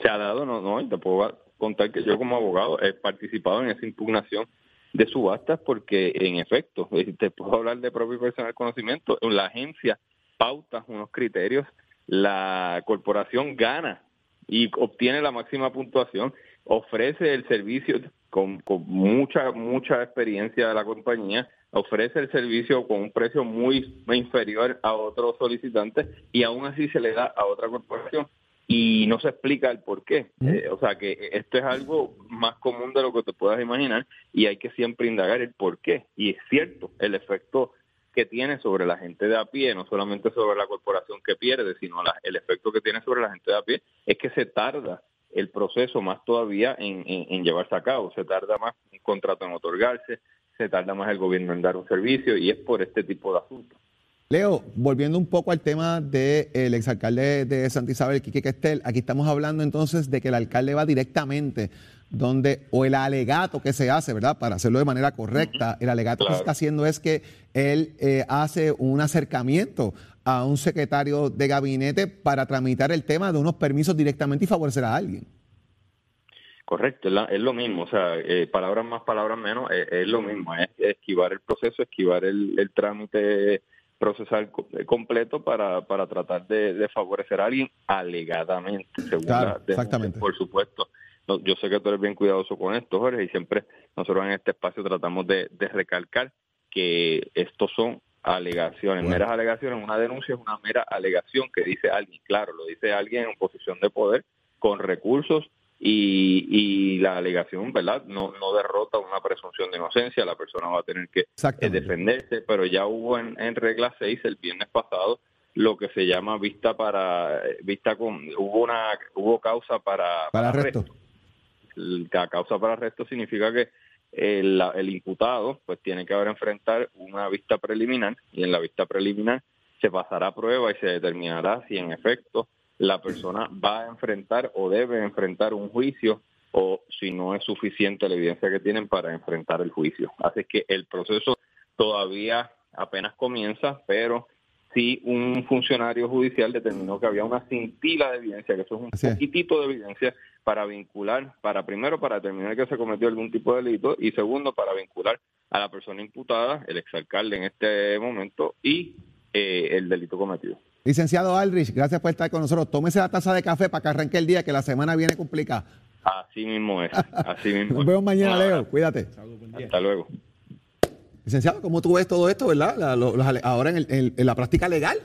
[SPEAKER 11] se ha dado, no, no, y te puedo contar que yo como abogado he participado en esa impugnación de subastas porque en efecto, eh, te puedo hablar de propio y personal conocimiento, la agencia pauta unos criterios, la corporación gana y obtiene la máxima puntuación, ofrece el servicio con, con mucha, mucha experiencia de la compañía, ofrece el servicio con un precio muy inferior a otros solicitantes y aún así se le da a otra corporación y no se explica el por qué. Eh, o sea que esto es algo más común de lo que te puedas imaginar y hay que siempre indagar el por qué. Y es cierto, el efecto que tiene sobre la gente de a pie, no solamente sobre la corporación que pierde, sino la- el efecto que tiene sobre la gente de a pie, es que se tarda el proceso más todavía en, en- en llevarse a cabo, se tarda más un contrato en otorgarse, se tarda más el gobierno en dar un servicio y es por este tipo de asuntos.
[SPEAKER 3] Leo, volviendo un poco al tema del exalcalde de Santa Isabel, Quique Questel, aquí estamos hablando entonces de que el alcalde va directamente donde, o el alegato que se hace, ¿verdad? Para hacerlo de manera correcta, el alegato que se está haciendo es que él eh, hace un acercamiento a un secretario de gabinete para tramitar el tema de unos permisos directamente y favorecer a alguien.
[SPEAKER 11] Correcto, es, lo mismo, o sea, eh, palabras más, palabras menos, eh, es, lo mismo, es esquivar el proceso, esquivar el, el trámite procesal eh, completo para, para tratar de, de favorecer a alguien alegadamente, según
[SPEAKER 3] Claro,
[SPEAKER 11] la
[SPEAKER 3] exactamente.
[SPEAKER 11] por supuesto. No, yo sé que tú eres bien cuidadoso con esto, Jorge, y siempre nosotros en este espacio tratamos de, de recalcar que estos son alegaciones,
[SPEAKER 3] Bueno.
[SPEAKER 11] meras alegaciones. Una denuncia es una mera alegación que dice alguien, claro, lo dice alguien en posición de poder, con recursos y, y la alegación, ¿verdad? No, no derrota una presunción de inocencia, la persona va a tener que eh, defenderse, pero ya hubo en, en regla 6 el viernes pasado lo que se llama vista para eh, vista con hubo una hubo causa para
[SPEAKER 3] Para arresto.
[SPEAKER 11] la causa para arresto significa que el, el imputado pues tiene que haber enfrentar una vista preliminar y en la vista preliminar se pasará a prueba y se determinará si en efecto la persona va a enfrentar o debe enfrentar un juicio o si no es suficiente la evidencia que tienen para enfrentar el juicio. Así que el proceso todavía apenas comienza, pero sí un funcionario judicial determinó que había una cintila de evidencia, que eso es un
[SPEAKER 3] Así
[SPEAKER 11] poquitito de evidencia para vincular, para primero para determinar que se cometió algún tipo de delito y segundo para vincular a la persona imputada, el exalcalde en este momento y eh, el delito cometido.
[SPEAKER 3] Licenciado Aldrich, gracias por estar con nosotros. Tómese la taza de café para que arranque el día, que la semana viene complicada.
[SPEAKER 11] Así mismo es, así mismo.
[SPEAKER 3] Nos vemos mañana, Leo. Cuídate.
[SPEAKER 11] Hasta luego.
[SPEAKER 3] Licenciado, ¿cómo tú ves todo esto, verdad? La- lo- los ale- ahora en, el- en- en la práctica legal.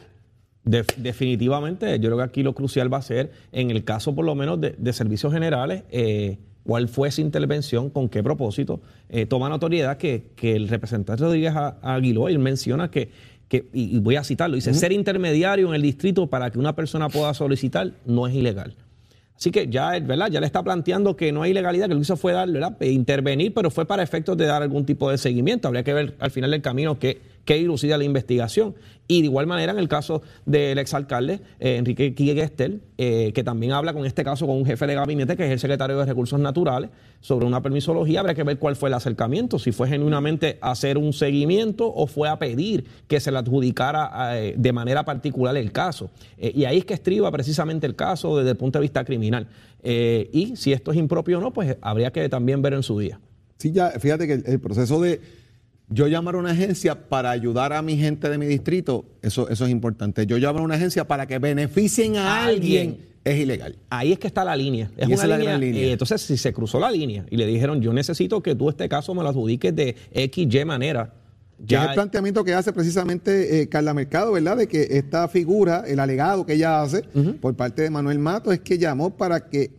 [SPEAKER 4] Def- definitivamente, yo creo que aquí lo crucial va a ser, en el caso por lo menos de, de servicios generales, eh, cuál fue esa intervención, con qué propósito. Eh, toma notoriedad que, que el representante Rodríguez Aguiló, él menciona que, que y, y voy a citarlo, dice, ser intermediario en el distrito para que una persona pueda solicitar no es ilegal. Así que ya, ¿verdad? ya le está planteando que no hay ilegalidad, que lo que hizo fue dar, ¿verdad? Intervenir, pero fue para efectos de dar algún tipo de seguimiento. Habría que ver al final del camino qué, qué dilucida la investigación. Y de igual manera, en el caso del exalcalde eh, Enrique Quique Gestel, eh, que también habla con este caso con un jefe de gabinete, que es el secretario de Recursos Naturales, sobre una permisología, habría que ver cuál fue el acercamiento, si fue genuinamente hacer un seguimiento o fue a pedir que se le adjudicara eh, de manera particular el caso. Eh, y ahí es que estriba precisamente el caso desde el punto de vista criminal. Y si esto es impropio o no, pues habría que también ver en su día.
[SPEAKER 3] Sí, ya, fíjate que el proceso de yo llamar a una agencia para ayudar a mi gente de mi distrito, eso, eso es importante. Yo llamar a una agencia para que beneficien a, alguien,
[SPEAKER 4] alguien.
[SPEAKER 3] es ilegal.
[SPEAKER 4] Ahí es que está la línea. Es
[SPEAKER 3] Y esa
[SPEAKER 4] una
[SPEAKER 3] la
[SPEAKER 4] línea,
[SPEAKER 3] gran línea.
[SPEAKER 4] eh, entonces, si se cruzó la línea y le dijeron, yo necesito que tú este caso me lo adjudiques de X, Y manera.
[SPEAKER 3] Que es
[SPEAKER 4] Ya,
[SPEAKER 3] el planteamiento que hace precisamente eh, Carla Mercado, ¿verdad? De que esta figura, el alegado que ella hace por parte de Manuel Mato, es que llamó para que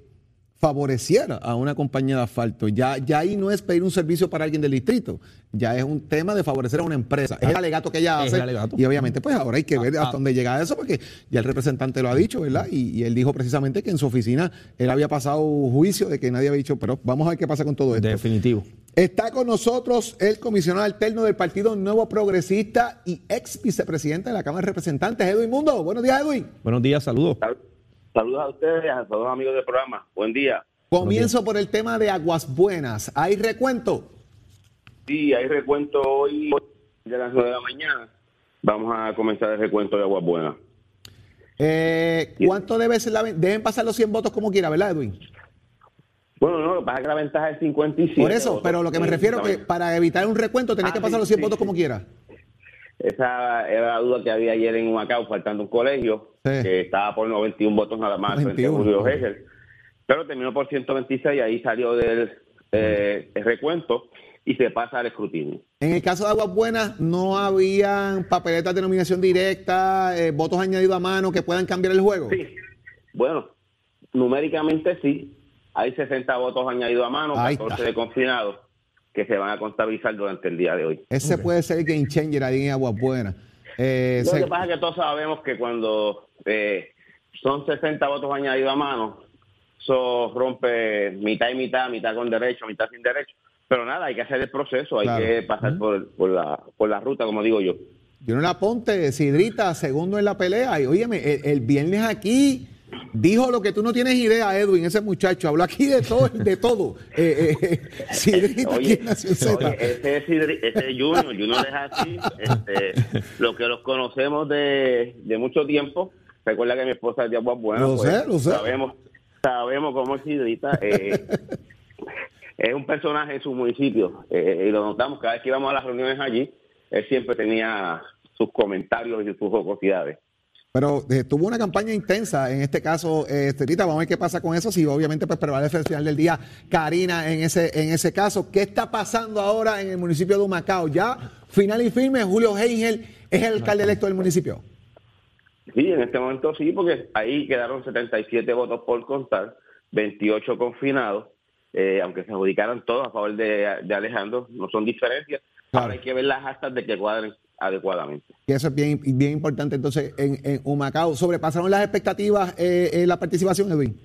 [SPEAKER 3] favoreciera a una compañía de asfalto. Ya, ya ahí no es pedir un servicio para alguien del distrito, ya es un tema de favorecer a una empresa. Es el alegato que ella
[SPEAKER 4] Es
[SPEAKER 3] hace.
[SPEAKER 4] el alegato.
[SPEAKER 3] Y obviamente, pues ahora hay que ver
[SPEAKER 4] Ah,
[SPEAKER 3] hasta
[SPEAKER 4] ah.
[SPEAKER 3] dónde llega eso, porque ya el representante lo ha dicho, ¿verdad? Y, y él dijo precisamente que en su oficina él había pasado juicio de que nadie había dicho, pero vamos a ver qué pasa con todo esto.
[SPEAKER 4] Definitivo.
[SPEAKER 3] Está con nosotros el comisionado alterno del Partido Nuevo Progresista y ex vicepresidente de la Cámara de Representantes, Edwin Mundo. Buenos días, Edwin.
[SPEAKER 4] Buenos días, saludos.
[SPEAKER 12] Saludos a ustedes a todos los amigos del programa. Buen día.
[SPEAKER 3] Comienzo por el tema de Aguas Buenas. ¿Hay recuento?
[SPEAKER 12] Sí, hay recuento hoy de las 9 de la mañana. Vamos a comenzar el recuento de Aguas Buenas.
[SPEAKER 3] Eh, ¿Cuánto debe ser la Deben pasar los 100 votos como quiera, ¿verdad, Edwin?
[SPEAKER 12] Bueno, no, lo que pasa es que la ventaja es 57.
[SPEAKER 3] Por eso, pero lo que me refiero que
[SPEAKER 12] exactamente.
[SPEAKER 3] para evitar un recuento tenés
[SPEAKER 12] Ah,
[SPEAKER 3] que pasar
[SPEAKER 12] sí,
[SPEAKER 3] los 100
[SPEAKER 12] sí,
[SPEAKER 3] votos
[SPEAKER 12] sí.
[SPEAKER 3] como quiera.
[SPEAKER 12] Esa era la duda que había ayer en Humacao, faltando un colegio,
[SPEAKER 3] Sí.
[SPEAKER 12] que estaba por 91 votos nada más frente a
[SPEAKER 3] 91.
[SPEAKER 12] Julio Hegel. Pero terminó por 126 y ahí salió del eh, el recuento y se pasa al escrutinio.
[SPEAKER 3] En el caso de Aguas Buenas, no habían papeletas de nominación directa, eh, votos añadidos a mano que puedan cambiar el juego.
[SPEAKER 12] Sí, bueno, numéricamente sí. Hay 60 votos añadidos a mano,
[SPEAKER 3] Ahí
[SPEAKER 12] 14
[SPEAKER 3] está.
[SPEAKER 12] de confinados que se van a contabilizar durante el día de hoy.
[SPEAKER 3] Ese puede ser el game changer ahí en Aguas Buenas. Eh,
[SPEAKER 12] Lo
[SPEAKER 3] se-
[SPEAKER 12] que pasa es que todos sabemos que cuando eh, son 60 votos añadidos a mano, eso rompe mitad y mitad, mitad con derecho, mitad sin derecho. Pero nada, hay que hacer el proceso, hay
[SPEAKER 3] Claro.
[SPEAKER 12] que pasar por, por, la, por la ruta, como digo yo.
[SPEAKER 3] Yo la Ponte, Sidrita, segundo en la pelea. Y óyeme, el, el viernes aquí dijo lo que tú no tienes idea, Edwin, ese muchacho. Habló aquí de todo, de todo. Eh, eh, Sidrita Nación Z.
[SPEAKER 12] oye, ese es Idri- ese es Junior, Junior es así. Este, lo que los conocemos de, de mucho tiempo. Recuerda que mi esposa es de Aguas Buenas.
[SPEAKER 3] Lo
[SPEAKER 12] pues,
[SPEAKER 3] sé, lo sé.
[SPEAKER 12] Sabemos, sabemos cómo es Sidrita. eh, es un personaje en su municipio eh, y lo notamos cada vez que íbamos a las reuniones allí. Él siempre tenía sus comentarios y sus jocosidades.
[SPEAKER 3] Pero eh, tuvo una campaña intensa en este caso, eh, Sidrita. Vamos a ver qué pasa con eso. Si obviamente pues prevalece al final del día Karina en ese, en ese caso. ¿Qué está pasando ahora en el municipio de Humacao? Ya final y firme, Julio Heingel es el alcalde electo del municipio.
[SPEAKER 12] Sí, en este momento sí, porque ahí quedaron 77 votos por contar, 28 confinados, eh, aunque se adjudicaron todos a favor de, de Alejandro, no son diferencias. Ahora hay que ver las actas de que cuadren adecuadamente.
[SPEAKER 3] Y eso es bien, bien importante entonces en, en Humacao. ¿Sobrepasaron las expectativas eh, en la participación, Edwin?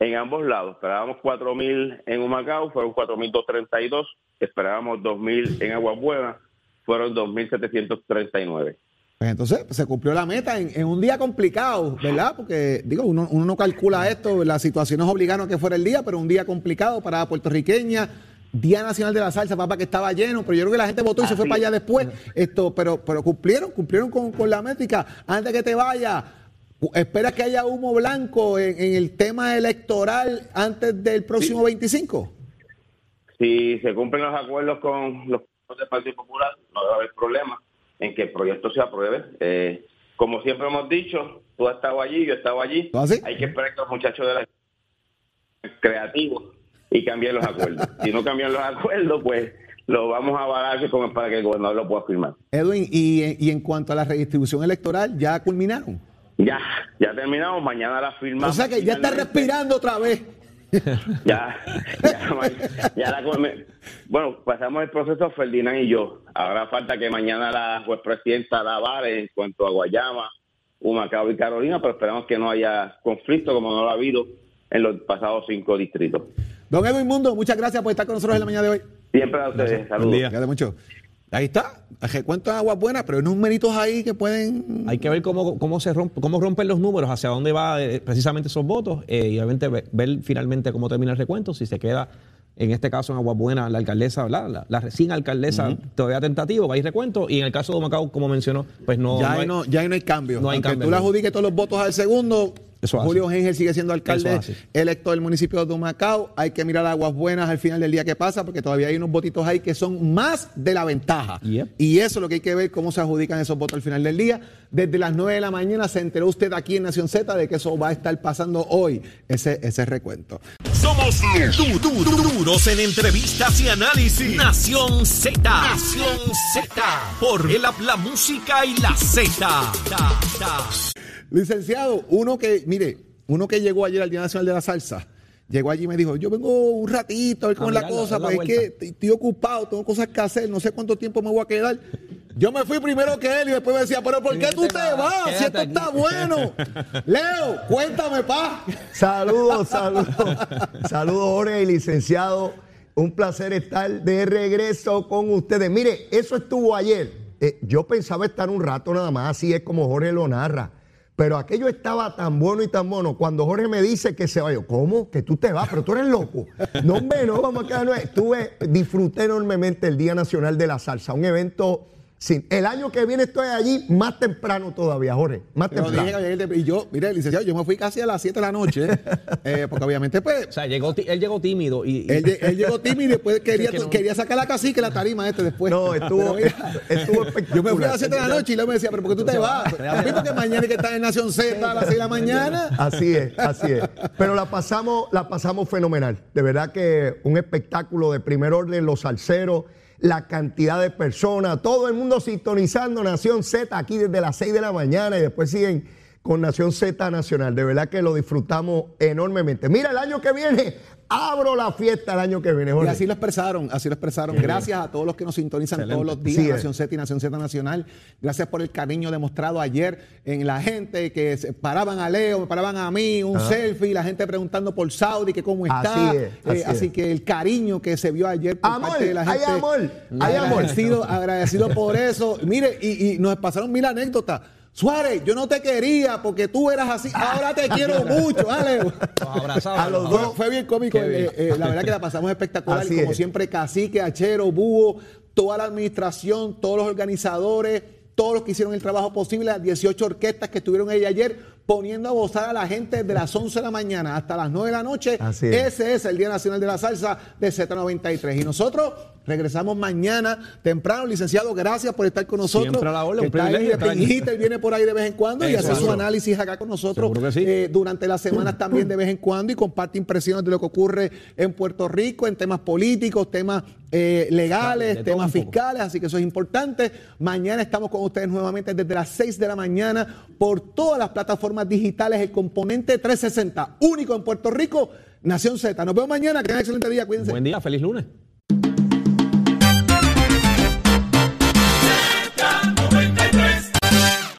[SPEAKER 12] En ambos lados, esperábamos 4.000 en Humacao, fueron 4.232, esperábamos 2.000 en Aguas Buenas, fueron 2.739.
[SPEAKER 3] Pues entonces se cumplió la meta en, en un día complicado, ¿verdad? Porque, digo, uno, uno no calcula esto, las situaciones obligaron a que fuera el día, pero un día complicado para puertorriqueña. Día Nacional de la Salsa, papá, que estaba lleno, pero yo creo que la gente votó y se fue para allá
[SPEAKER 12] es.
[SPEAKER 3] después. Esto, pero, pero cumplieron, cumplieron con, con la métrica. Antes que te vaya, ¿esperas que haya humo blanco en, en el tema electoral antes del próximo 25?
[SPEAKER 12] Si se cumplen los acuerdos con los del Partido Popular, no debe haber problema en que el proyecto se apruebe. Eh, como siempre hemos dicho, tú has estado allí, yo he estado allí. Hay que esperar que los muchachos de la creativos y cambien los acuerdos. si no cambian los acuerdos, pues lo vamos a avalar como para que el gobernador lo pueda firmar.
[SPEAKER 3] Edwin, y, y en cuanto a la redistribución electoral, ¿ya culminaron?
[SPEAKER 12] Ya, ya terminamos, mañana la firmamos.
[SPEAKER 3] O sea que ya está respirando otra vez.
[SPEAKER 12] Ya, ya, ya la bueno, pasamos el proceso Ferdinand y yo. Ahora falta que mañana la juez presidenta la avale en cuanto a Guayama, Humacao y Carolina, pero esperamos que no haya conflicto como no lo ha habido en los pasados cinco distritos.
[SPEAKER 3] Don Edwin Mundo, muchas gracias por estar con nosotros en la mañana de hoy.
[SPEAKER 12] Siempre a ustedes, saludos.
[SPEAKER 3] Cuídate mucho. Ahí está, recuento de aguas buenas, pero hay numeritos ahí que pueden...
[SPEAKER 4] Hay que ver cómo, cómo se cómo rompen los números, hacia dónde va eh, precisamente esos votos eh, y obviamente ve- ver, finalmente cómo termina el recuento, si se queda, en este caso en Aguas Buenas, la alcaldesa, ¿verdad? La, la recién alcaldesa todavía tentativo, va a ir recuento y en el caso de Macao, como mencionó, pues no,
[SPEAKER 3] ya,
[SPEAKER 4] no hay-
[SPEAKER 3] no, ya no hay cambio.
[SPEAKER 4] no hay
[SPEAKER 3] Aunque
[SPEAKER 4] cambio,
[SPEAKER 3] tú le adjudiques todos los votos al segundo,
[SPEAKER 4] Eso.
[SPEAKER 3] Julio Gengel sigue siendo alcalde electo del municipio de Humacao. Hay que mirar aguas buenas al final del día que pasa, porque todavía hay unos votitos ahí que son más de la ventaja. Y eso es lo que hay que ver, cómo se adjudican esos votos al final del día. Desde las 9 de la mañana se enteró usted aquí en Nación Z de que eso va a estar pasando hoy, ese, ese recuento.
[SPEAKER 1] Somos du- du- du- duros en entrevistas y análisis. Nación Z. Nación Z. Por el app, la música y la Z.
[SPEAKER 3] Licenciado, uno que, mire, uno que llegó ayer al Día Nacional de la Salsa Llegó allí y me dijo, yo vengo un ratito a ver cómo es la cosa, porque es que estoy ocupado, tengo cosas que hacer, no sé cuánto tiempo me voy a quedar. Yo me fui primero que él y después me decía, pero ¿por qué tú te vas? Si esto está bueno. Leo, cuéntame, pa.
[SPEAKER 13] Saludos, saludos. Saludos, Jorge y licenciado. Un placer estar de regreso con ustedes. Mire, eso estuvo ayer. Eh, yo pensaba estar un rato nada más, así es como Jorge lo narra. Pero aquello estaba tan bueno y tan bueno. Cuando Jorge me dice que se va, yo, ¿cómo? Que tú te vas, pero tú eres loco. No, hombre, no, vamos a quedarnos. Estuve, disfruté enormemente el Día Nacional de la Salsa, un evento el año que viene estoy allí más temprano todavía, Jorge. Más temprano.
[SPEAKER 3] y yo, mire, licenciado, yo me fui casi a las 7 de la noche, eh, porque obviamente, pues.
[SPEAKER 4] O sea, llegó, él llegó tímido. y,
[SPEAKER 3] Él, llegó tímido y después quería, quería sacar la cacique, la tarima este después.
[SPEAKER 13] No, estuvo, estuvo espectacular.
[SPEAKER 3] Yo me fui a las 7 de la noche y luego me decía, pero ¿por qué tú te vas? ¿Has que mañana hay que estar en Nación Z a las 6 de la mañana?
[SPEAKER 13] Así es, así es. Pero la pasamos, la pasamos fenomenal. De verdad que un espectáculo de primer orden, los salseros la cantidad de personas, todo el mundo sintonizando Nación Z aquí desde las 6 de la mañana y después siguen con Nación Z Nacional. De verdad que lo disfrutamos enormemente. Mira, el año que viene abro la fiesta el año que viene.
[SPEAKER 3] Y así lo expresaron, así lo expresaron. Gracias a todos los que nos sintonizan todos los días, Nación Z y Nación Z Nacional. Gracias por el cariño demostrado ayer en la gente que se paraban a Leo, me paraban a mí, un selfie, la gente preguntando por Saudi, que cómo está. Así, eh, que el cariño que se vio ayer
[SPEAKER 13] por parte de la gente. Hay amor,
[SPEAKER 3] hay agradecido, agradecido por eso. Mire, y, y nos pasaron mil anécdotas. Suárez, yo no te quería porque tú eras así. Ahora te quiero mucho, ¿vale? A los dos. Fue bien cómico. Eh, eh, la verdad que la pasamos espectacular. como siempre, Cacique, Achero, Búho, toda la administración, todos los organizadores, todos los que hicieron el trabajo posible, las 18 orquestas que estuvieron ahí ayer poniendo a gozar a la gente desde las 11 de la mañana hasta las 9 de la noche. Ese es el Día Nacional de la Salsa de Z93. Y nosotros regresamos mañana temprano. Licenciado, gracias por estar con nosotros.
[SPEAKER 4] Siempre a la orden, un
[SPEAKER 3] privilegio. viene por ahí de vez en cuando y hace su análisis acá con nosotros eh, durante las semanas también de vez en cuando y comparte impresiones de lo que ocurre en Puerto Rico en temas políticos, temas eh, legales, temas fiscales, así que eso es importante. Mañana estamos con ustedes nuevamente desde las 6 de la mañana por todas las plataformas digitales, el componente 360, único en Puerto Rico, Nación Z. Nos vemos mañana, que tengan excelente día, cuídense.
[SPEAKER 4] Buen día, feliz lunes.